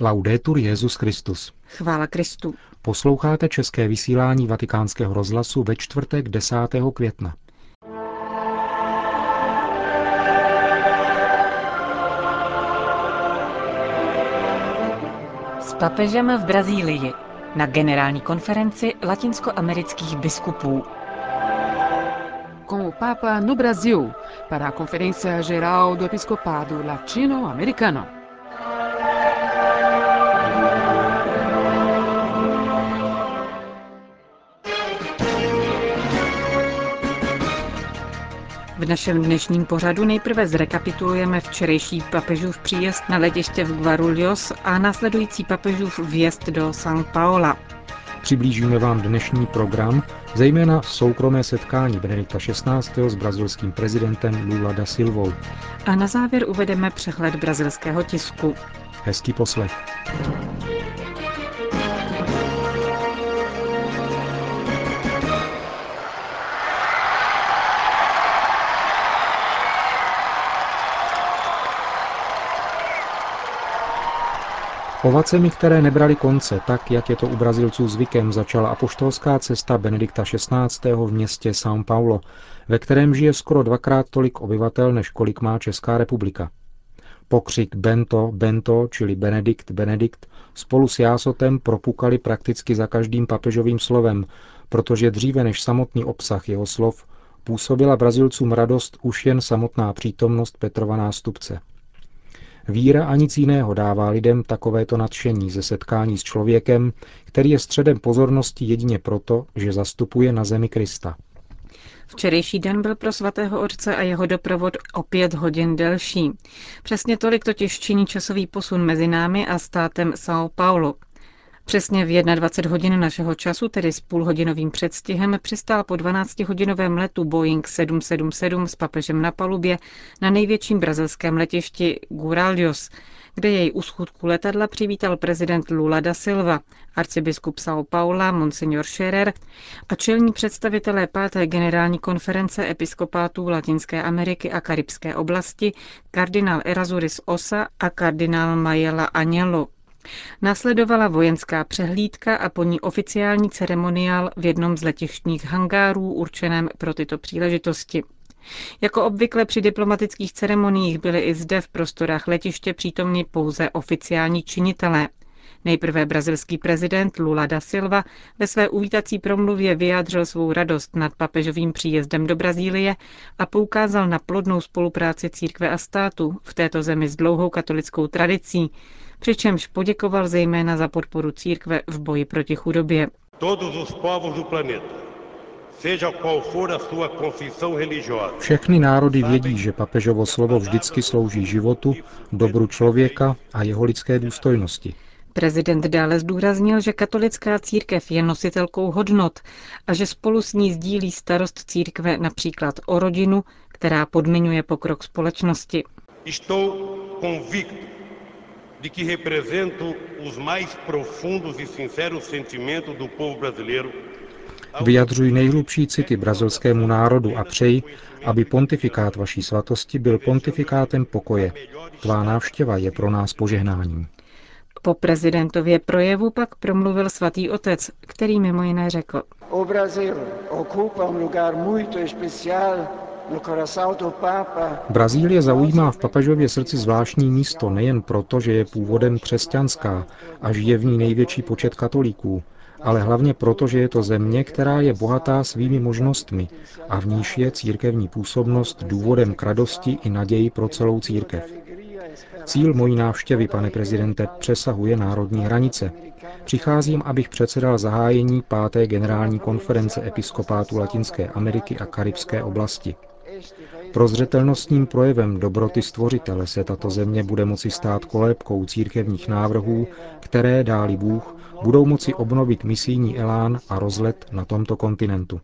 Laudetur Jezus Christus. Chvála Kristu. Posloucháte české vysílání Vatikánského rozhlasu ve čtvrtek 10. května. S papežem v Brazílii na generální konferenci latinskoamerických biskupů. Com o Papa no Brasil, para a Conferência Geral do Episcopado Latino-Americano. V našem dnešním pořadu nejprve zrekapitulujeme včerejší papežův příjezd na letiště v Guarulhos a následující papežův vjezd do São Paula. Přiblížíme vám dnešní program, zejména soukromé setkání Benedikta XVI. s brazilským prezidentem Lula da Silvou. A na závěr uvedeme přehled brazilského tisku. Hezký poslech. Ovacemi, které nebrali konce, tak jak je to u Brazilců zvykem, začala apoštolská cesta Benedikta XVI. v městě São Paulo, ve kterém žije skoro dvakrát tolik obyvatel, než kolik má Česká republika. Pokřik Bento, Bento, čili Benedikt, Benedikt, spolu s jásotem propukali prakticky za každým papežovým slovem, protože dříve než samotný obsah jeho slov působila Brazilcům radost už jen samotná přítomnost Petrova nástupce. Víra a nic jiného dává lidem takovéto nadšení ze setkání s člověkem, který je středem pozornosti jedině proto, že zastupuje na zemi Krista. Včerejší den byl pro svatého otce a jeho doprovod o pět hodin delší. Přesně tolik totiž činí časový posun mezi námi a státem São Paulo. Přesně v 21 hodin našeho času, tedy s půlhodinovým předstihem, přistál po 12-hodinovém letu Boeing 777 s papežem na palubě na největším brazilském letišti Guarulhos, kde jej u schůdku letadla přivítal prezident Lula da Silva, arcibiskup São Paula, monsignor Scherer a čelní představitelé páté generální konference episkopátů Latinské Ameriky a Karibské oblasti, kardinál Erazuris Osa a kardinál Mayela Agnello. Následovala vojenská přehlídka a po ní oficiální ceremoniál v jednom z letištních hangárů určeném pro tyto příležitosti. Jako obvykle při diplomatických ceremoniích byly i zde v prostorách letiště přítomni pouze oficiální činitelé. Nejprve brazilský prezident Lula da Silva ve své uvítací promluvě vyjádřil svou radost nad papežovým příjezdem do Brazílie a poukázal na plodnou spolupráci církve a státu v této zemi s dlouhou katolickou tradicí, přičemž poděkoval zejména za podporu církve v boji proti chudobě. Všechny národy vědí, že papežovo slovo vždycky slouží životu, dobru člověka a jeho lidské důstojnosti. Prezident dále zdůraznil, že katolická církev je nositelkou hodnot a že spolu s ní sdílí starost církve například o rodinu, která podmiňuje pokrok společnosti. Estou convicto de que represento os mais profundos e sinceros sentimentos do povo brasileiro Vyjadřuji nejhlubší city brazilskému národu a přeji, aby pontifikát vaší svatosti byl pontifikátem pokoje. Tvá návštěva je pro nás požehnáním. Po prezidentově projevu pak promluvil svatý otec, který mimo jiné řekl. O Brasil ocupa um lugar muito especial Brazílie zaujímá v papežově srdci zvláštní místo nejen proto, že je původem křesťanská a žije v ní největší počet katolíků, ale hlavně proto, že je to země, která je bohatá svými možnostmi a v níž je církevní působnost důvodem k radosti i naději pro celou církev. Cíl mojí návštěvy, pane prezidente, přesahuje národní hranice. Přicházím, abych předsedal zahájení páté generální konference episkopátu Latinské Ameriky a Karibské oblasti. Prozřetelnostním projevem dobroty stvořitele se tato země bude moci stát kolébkou církevních návrhů, které, dáli Bůh, budou moci obnovit misijní elán a rozlet na tomto kontinentu.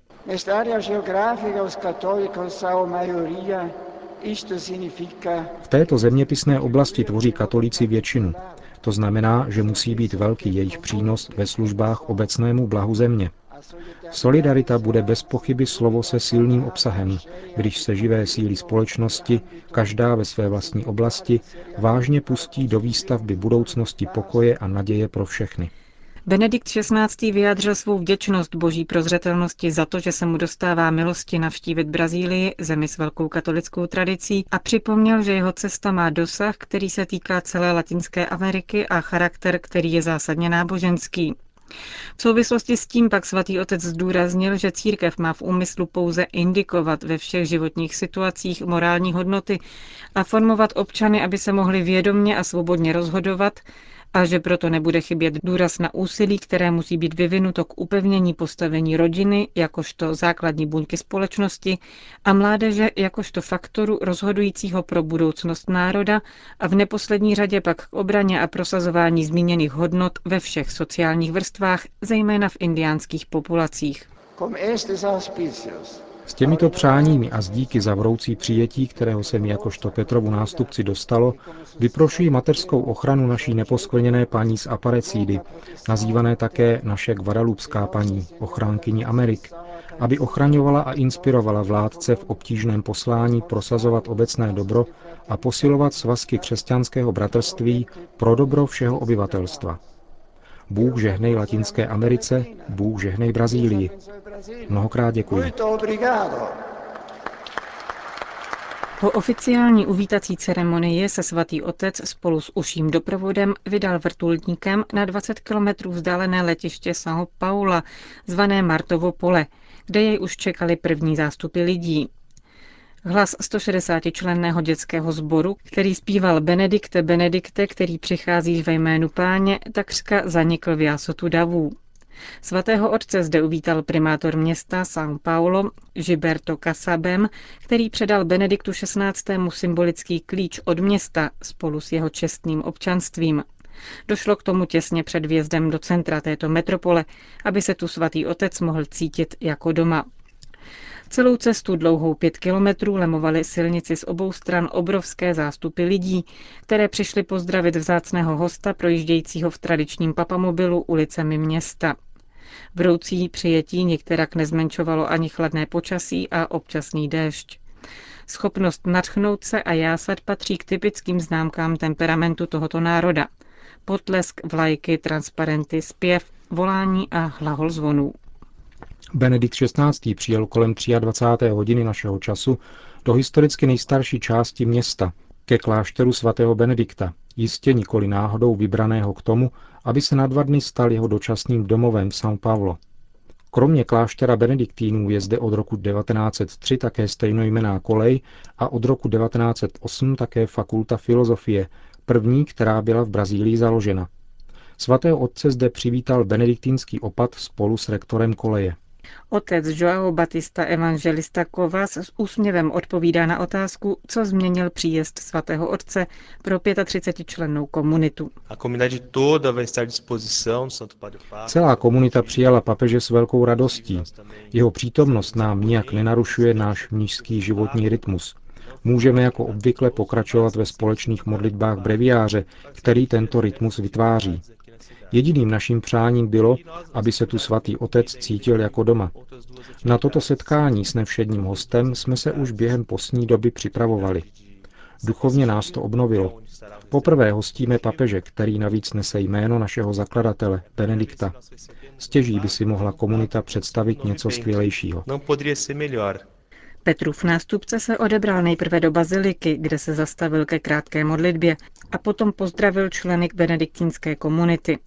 V této zeměpisné oblasti tvoří katolíci většinu. To znamená, že musí být velký jejich přínos ve službách obecnému blahu země. Solidarita bude bez pochyby slovo se silným obsahem, když se živé síly společnosti, každá ve své vlastní oblasti, vážně pustí do výstavby budoucnosti pokoje a naděje pro všechny. Benedikt XVI. vyjádřil svou vděčnost boží prozřetelnosti za to, že se mu dostává milosti navštívit Brazílii, zemi s velkou katolickou tradicí, a připomněl, že jeho cesta má dosah, který se týká celé Latinské Ameriky a charakter, který je zásadně náboženský. V souvislosti s tím pak svatý otec zdůraznil, že církev má v úmyslu pouze indikovat ve všech životních situacích morální hodnoty a formovat občany, aby se mohli vědomně a svobodně rozhodovat, a že proto nebude chybět důraz na úsilí, které musí být vyvinuto k upevnění postavení rodiny jakožto základní buňky společnosti a mládeže jakožto faktoru rozhodujícího pro budoucnost národa a v neposlední řadě pak k obraně a prosazování zmíněných hodnot ve všech sociálních vrstvách, zejména v indiánských populacích. S těmito přáními a díky za vroucí přijetí, kterého se mi jakožto Petrovu nástupci dostalo, vyprošuji mateřskou ochranu naší neposkvrněné paní z Aparecídy, nazývané také naše Guadalupská paní, ochránkyni Amerik, aby ochraňovala a inspirovala vládce v obtížném poslání prosazovat obecné dobro a posilovat svazky křesťanského bratrství pro dobro všeho obyvatelstva. Bůh žehnej Latinské Americe, Bůh žehnej Brazílii. Mnohokrát děkuji. Po oficiální uvítací ceremonii se svatý otec spolu s uším doprovodem vydal vrtulníkem na 20 kilometrů vzdálené letiště São Paula, zvané Martovo pole, kde jej už čekali první zástupy lidí. Hlas 160-členného dětského sboru, který zpíval Benedikte, Benedikte, který přichází ve jménu páně, takřka zanikl v jásotu davů. Svatého otce zde uvítal primátor města São Paulo, Gilberto Casabem, který předal Benediktu XVI. symbolický klíč od města spolu s jeho čestným občanstvím. Došlo k tomu těsně před vjezdem do centra této metropole, aby se tu svatý otec mohl cítit jako doma. Celou cestu dlouhou pět kilometrů lemovali silnici z obou stran obrovské zástupy lidí, které přišly pozdravit vzácného hosta projíždějícího v tradičním papamobilu ulicemi města. Vroucí přijetí některak nezmenšovalo ani chladné počasí a občasný déšť. Schopnost nadchnout se a jásat patří k typickým známkám temperamentu tohoto národa. Potlesk, vlajky, transparenty, zpěv, volání a hlahol zvonů. Benedikt XVI. přijel kolem 23. hodiny našeho času do historicky nejstarší části města, ke klášteru svatého Benedikta, jistě nikoli náhodou vybraného k tomu, aby se na dva dny stal jeho dočasným domovem v São Paulo. Kromě kláštera benediktínů je zde od roku 1903 také stejnojmená kolej a od roku 1908 také fakulta filozofie, první, která byla v Brazílii založena. Svatého otce zde přivítal benediktínský opat spolu s rektorem koleje. Otec Joao Batista Evangelista Kovas s úsměvem odpovídá na otázku, co změnil příjezd svatého otce pro 35 člennou komunitu. Celá komunita přijala papeže s velkou radostí. Jeho přítomnost nám nijak nenarušuje náš nížský životní rytmus. Můžeme jako obvykle pokračovat ve společných modlitbách breviáře, který tento rytmus vytváří. Jediným naším přáním bylo, aby se tu svatý otec cítil jako doma. Na toto setkání s nevšedním hostem jsme se už během postní doby připravovali. Duchovně nás to obnovilo. Poprvé hostíme papeže, který navíc nese jméno našeho zakladatele, Benedikta. Stěží by si mohla komunita představit něco skvělejšího. Petrův nástupce se odebral nejprve do baziliky, kde se zastavil ke krátké modlitbě a potom pozdravil členy benediktínské komunity.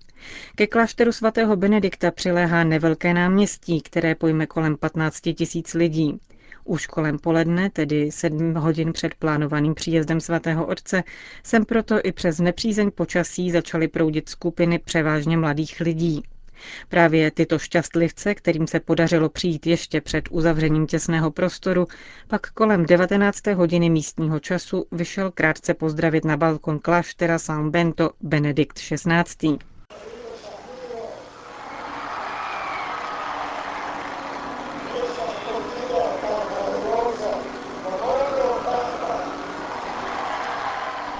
Ke klášteru svatého Benedikta přiléhá nevelké náměstí, které pojme kolem 15 tisíc lidí. Už kolem poledne, tedy sedm hodin před plánovaným příjezdem svatého otce, sem proto i přes nepřízeň počasí začaly proudit skupiny převážně mladých lidí. Právě tyto šťastlivce, kterým se podařilo přijít ještě před uzavřením těsného prostoru, pak kolem 19. hodiny místního času vyšel krátce pozdravit na balkon kláštera San Bento Benedikt XVI.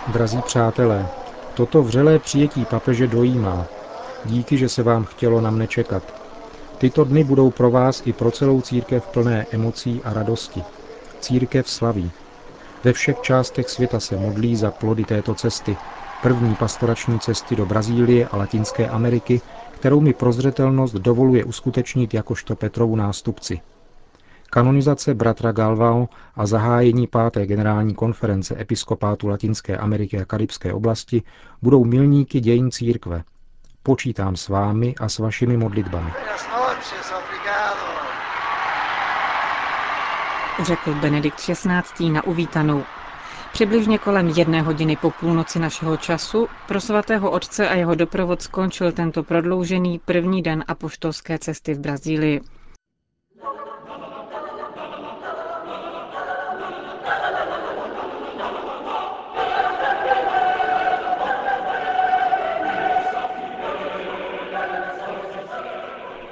Drazí přátelé, toto vřelé přijetí papeže dojímá. Díky, že se vám chtělo na mne čekat. Tyto dny budou pro vás i pro celou církev plné emocí a radosti. Církev slaví. Ve všech částech světa se modlí za plody této cesty, první pastorační cesty do Brazílie a Latinské Ameriky, kterou mi prozřetelnost dovoluje uskutečnit jakožto Petrovu nástupci. Kanonizace bratra Galvao a zahájení páté generální konference episkopátu Latinské Ameriky a Karibské oblasti budou milníky dějin církve. Počítám s vámi a s vašimi modlitbami. Řekl Benedikt XVI. na uvítanou. Přibližně kolem jedné hodiny po půlnoci našeho času pro svatého otce a jeho doprovod skončil tento prodloužený první den apoštolské cesty v Brazílii.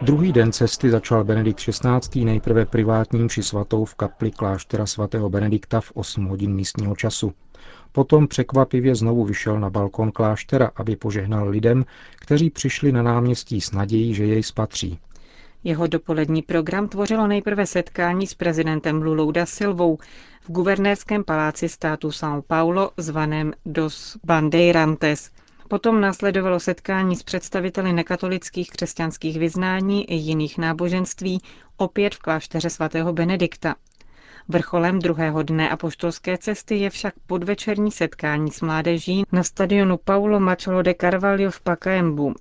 Druhý den cesty začal Benedikt XVI. nejprve privátním či svatou v kapli kláštera svatého Benedikta v 8 hodin místního času. Potom překvapivě znovu vyšel na balkon kláštera, aby požehnal lidem, kteří přišli na náměstí s nadějí, že jej spatří. Jeho dopolední program tvořilo nejprve setkání s prezidentem Lulou da Silvou v guvernérském paláci státu São Paulo zvaném Dos Bandeirantes – Potom následovalo setkání s představiteli nekatolických křesťanských vyznání i jiných náboženství, opět v klášteře svatého Benedikta. Vrcholem druhého dne apoštolské cesty je však podvečerní setkání s mládeží na stadionu Paulo Machado de Carvalho v Pacaembu,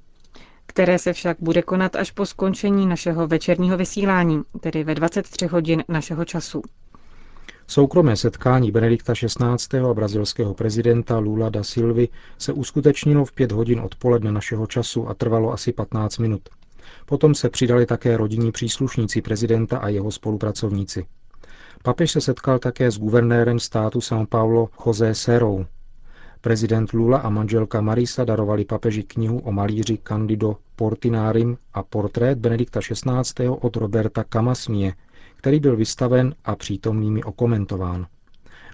které se však bude konat až po skončení našeho večerního vysílání, tedy ve 23 hodin našeho času. Soukromé setkání Benedikta XVI. a brazilského prezidenta Lula da Silvy se uskutečnilo v pět hodin odpoledne našeho času a trvalo asi 15 minut. Potom se přidali také rodinní příslušníci prezidenta a jeho spolupracovníci. Papež se setkal také s guvernérem státu São Paulo José Serou. Prezident Lula a manželka Marisa darovali papeži knihu o malíři Candido Portinarim a portrét Benedikta XVI. od Roberta Camasmie, který byl vystaven a přítomnými okomentován.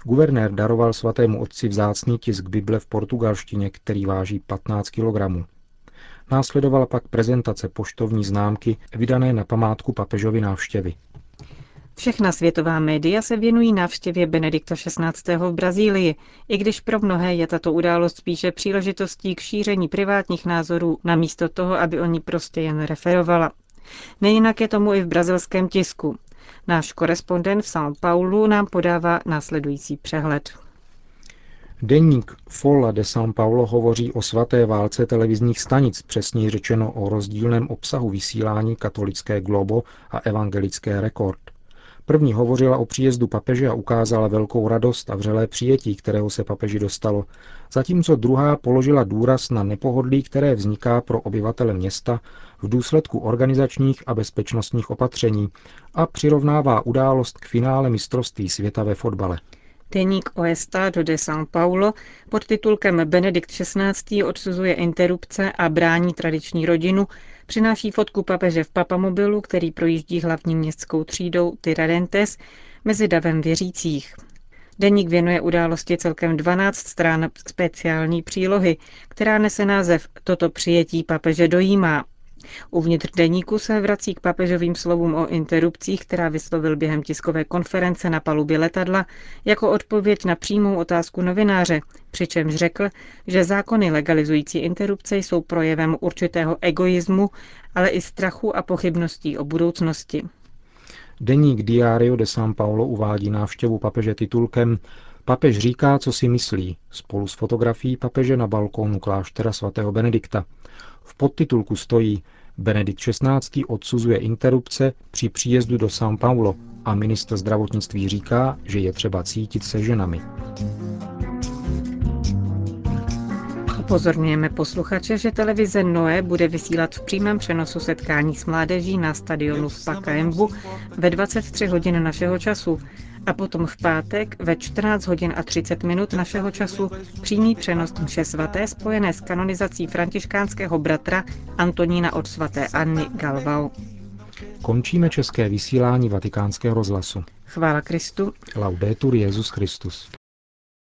Guvernér daroval svatému otci vzácný tisk Bible v portugalštině, který váží 15 kg. Následovala pak prezentace poštovní známky vydané na památku papežovy návštěvy. Všechna světová média se věnují návštěvě Benedikta XVI. v Brazílii, i když pro mnohé je tato událost spíše příležitostí k šíření privátních názorů, namísto toho, aby o ní prostě jen referovala. Nejinak je tomu i v brazilském tisku. Náš korespondent v São Paulo nám podává následující přehled. Deník Folla de São Paulo hovoří o svaté válce televizních stanic, přesněji řečeno o rozdílném obsahu vysílání katolické Globo a evangelické Rekord. První hovořila o příjezdu papeže a ukázala velkou radost a vřelé přijetí, kterého se papeži dostalo, zatímco druhá položila důraz na nepohodlí, které vzniká pro obyvatele města v důsledku organizačních a bezpečnostních opatření a přirovnává událost k finále mistrovství světa ve fotbale. Deník O Estado de São Paulo pod titulkem Benedikt XVI. odsuzuje interrupce a brání tradiční rodinu přináší fotku papeže v papamobilu, který projíždí hlavní městskou třídou Tiradentes mezi davem věřících. Deník věnuje události celkem 12 stran speciální přílohy, která nese název Toto přijetí papeže dojímá. Uvnitř deníku se vrací k papežovým slovům o interrupcích, která vyslovil během tiskové konference na palubě letadla, jako odpověď na přímou otázku novináře, přičemž řekl, že zákony legalizující interrupce jsou projevem určitého egoismu, ale i strachu a pochybností o budoucnosti. Deník Diario de São Paulo uvádí návštěvu papeže titulkem Papež říká, co si myslí, spolu s fotografií papeže na balkónu kláštera svatého Benedikta. V podtitulku stojí Benedikt XVI. odsuzuje interrupce při příjezdu do São Paulo a ministr zdravotnictví říká, že je třeba cítit se ženami. Upozorňujeme posluchače, že televize Noe bude vysílat v přímém přenosu setkání s mládeží na stadionu v Pakaembu ve 23 hodin našeho času a potom v pátek ve 14 hodin a 30 minut našeho času přímý přenos mše svaté spojené s kanonizací františkánského bratra Antonína od svaté Anny Galvau. Končíme české vysílání vatikánského rozhlasu. Chvála Kristu. Laudetur Jezus Christus.